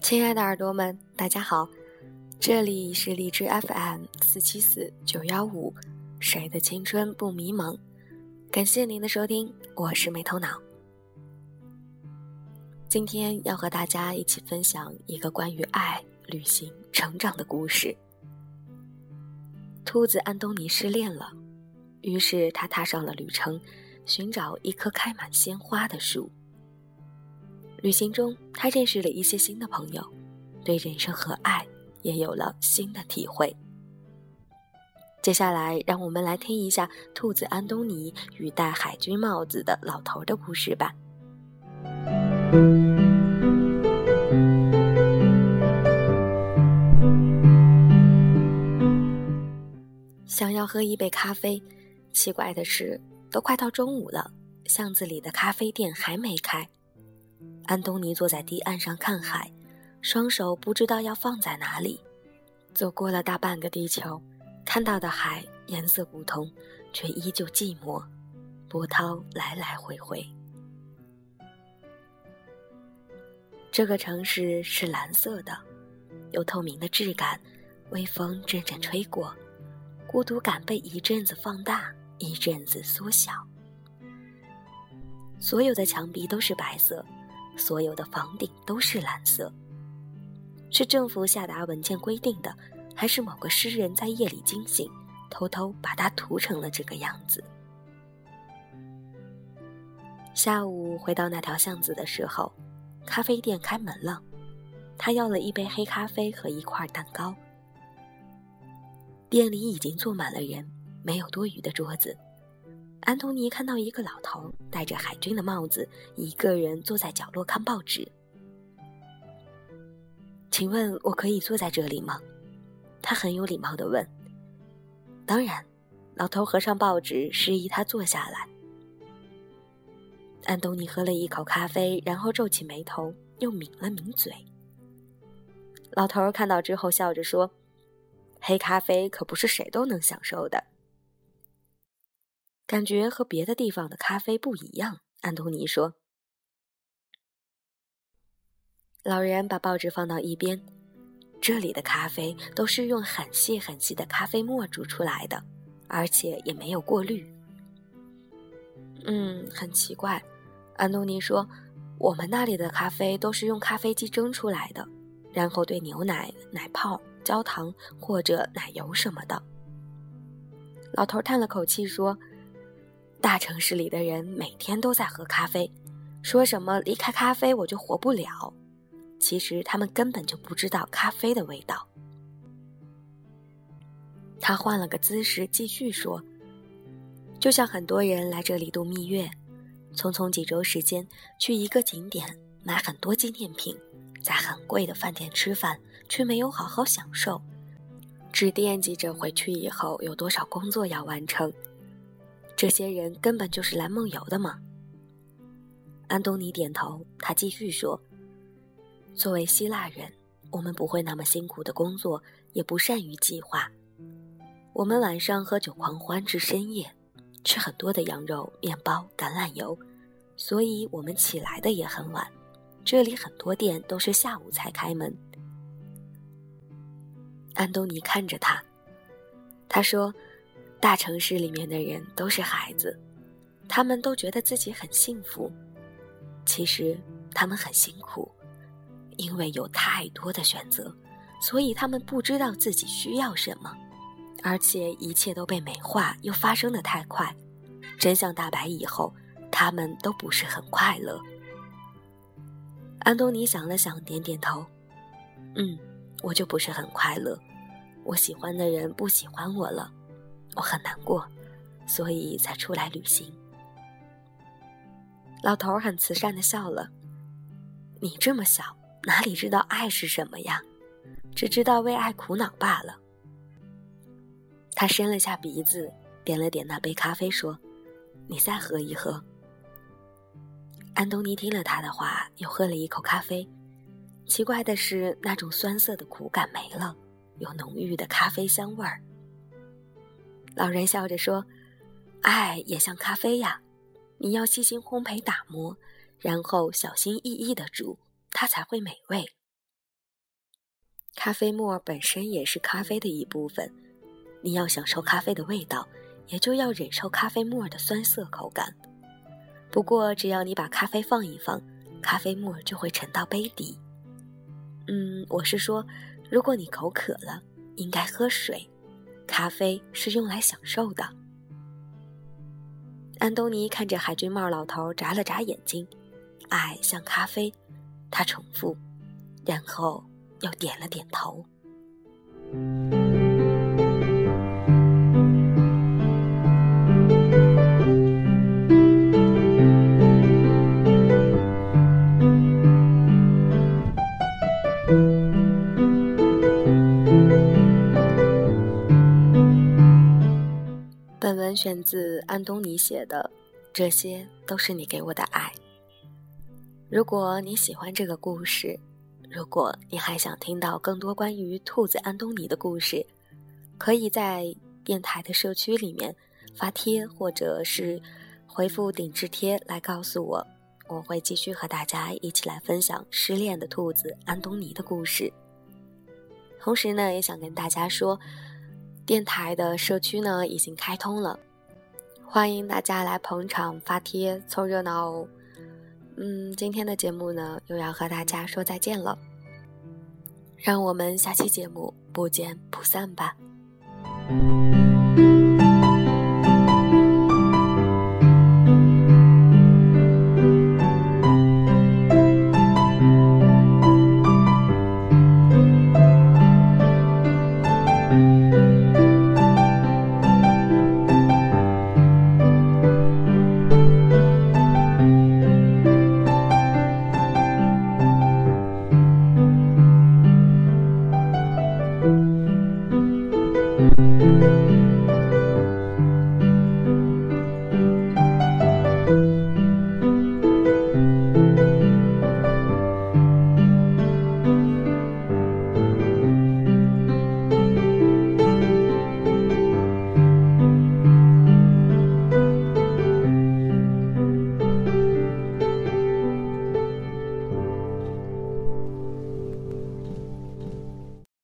亲爱的耳朵们，大家好，这里是荔枝 FM 四七四九幺五，谁的青春不迷茫？感谢您的收听，我是没头脑。今天要和大家一起分享一个关于爱、旅行、成长的故事。兔子安东尼失恋了，于是他踏上了旅程，寻找一棵开满鲜花的树。旅行中，他认识了一些新的朋友，对人生和爱也有了新的体会。接下来，让我们来听一下兔子安东尼与戴海军帽子的老头的故事吧。想要喝一杯咖啡，奇怪的是，都快到中午了，巷子里的咖啡店还没开。安东尼坐在堤岸上看海，双手不知道要放在哪里。走过了大半个地球，看到的海颜色不同，却依旧寂寞。波涛来来回回。这个城市是蓝色的，有透明的质感，微风阵阵吹过，孤独感被一阵子放大，一阵子缩小。所有的墙壁都是白色。所有的房顶都是蓝色，是政府下达文件规定的，还是某个诗人在夜里惊醒，偷偷把它涂成了这个样子？下午回到那条巷子的时候，咖啡店开门了，他要了一杯黑咖啡和一块蛋糕。店里已经坐满了人，没有多余的桌子。安东尼看到一个老头戴着海军的帽子，一个人坐在角落看报纸。请问我可以坐在这里吗？他很有礼貌地问。当然，老头合上报纸，示意他坐下来。安东尼喝了一口咖啡，然后皱起眉头，又抿了抿嘴。老头看到之后，笑着说：“黑咖啡可不是谁都能享受的。”感觉和别的地方的咖啡不一样，安东尼说。老人把报纸放到一边，这里的咖啡都是用很细很细的咖啡沫煮出来的，而且也没有过滤。嗯，很奇怪，安东尼说，我们那里的咖啡都是用咖啡机蒸出来的，然后兑牛奶、奶泡、焦糖或者奶油什么的。老头叹了口气说。大城市里的人每天都在喝咖啡，说什么离开咖啡我就活不了。其实他们根本就不知道咖啡的味道。他换了个姿势继续说：“就像很多人来这里度蜜月，匆匆几周时间去一个景点买很多纪念品，在很贵的饭店吃饭，却没有好好享受，只惦记着回去以后有多少工作要完成。”这些人根本就是来梦游的嘛。安东尼点头，他继续说：“作为希腊人，我们不会那么辛苦的工作，也不善于计划。我们晚上喝酒狂欢至深夜，吃很多的羊肉、面包、橄榄油，所以我们起来的也很晚。这里很多店都是下午才开门。”安东尼看着他，他说。大城市里面的人都是孩子，他们都觉得自己很幸福，其实他们很辛苦，因为有太多的选择，所以他们不知道自己需要什么，而且一切都被美化，又发生的太快，真相大白以后，他们都不是很快乐。安东尼想了想，点点头，嗯，我就不是很快乐，我喜欢的人不喜欢我了。我很难过，所以才出来旅行。老头很慈善的笑了：“你这么小，哪里知道爱是什么呀？只知道为爱苦恼罢了。”他伸了下鼻子，点了点那杯咖啡，说：“你再喝一喝。”安东尼听了他的话，又喝了一口咖啡。奇怪的是，那种酸涩的苦感没了，有浓郁的咖啡香味儿。老人笑着说：“爱也像咖啡呀，你要细心烘焙打磨，然后小心翼翼的煮，它才会美味。咖啡沫本身也是咖啡的一部分，你要享受咖啡的味道，也就要忍受咖啡沫的酸涩口感。不过，只要你把咖啡放一放，咖啡沫就会沉到杯底。嗯，我是说，如果你口渴了，应该喝水。咖啡是用来享受的。安东尼看着海军帽老头眨了眨眼睛，爱像咖啡，他重复，然后。又点了点头。本文选自安东尼写的，这些都是你给我的爱。如果你喜欢这个故事。如果你还想听到更多关于兔子安东尼的故事，可以在电台的社区里面发帖，或者是回复顶置贴来告诉我，我会继续和大家一起来分享失恋的兔子安东尼的故事。同时呢，也想跟大家说，电台的社区呢已经开通了，欢迎大家来捧场发帖凑热闹哦。嗯，今天的节目呢，又要和大家说再见了。让我们下期节目不见不散吧。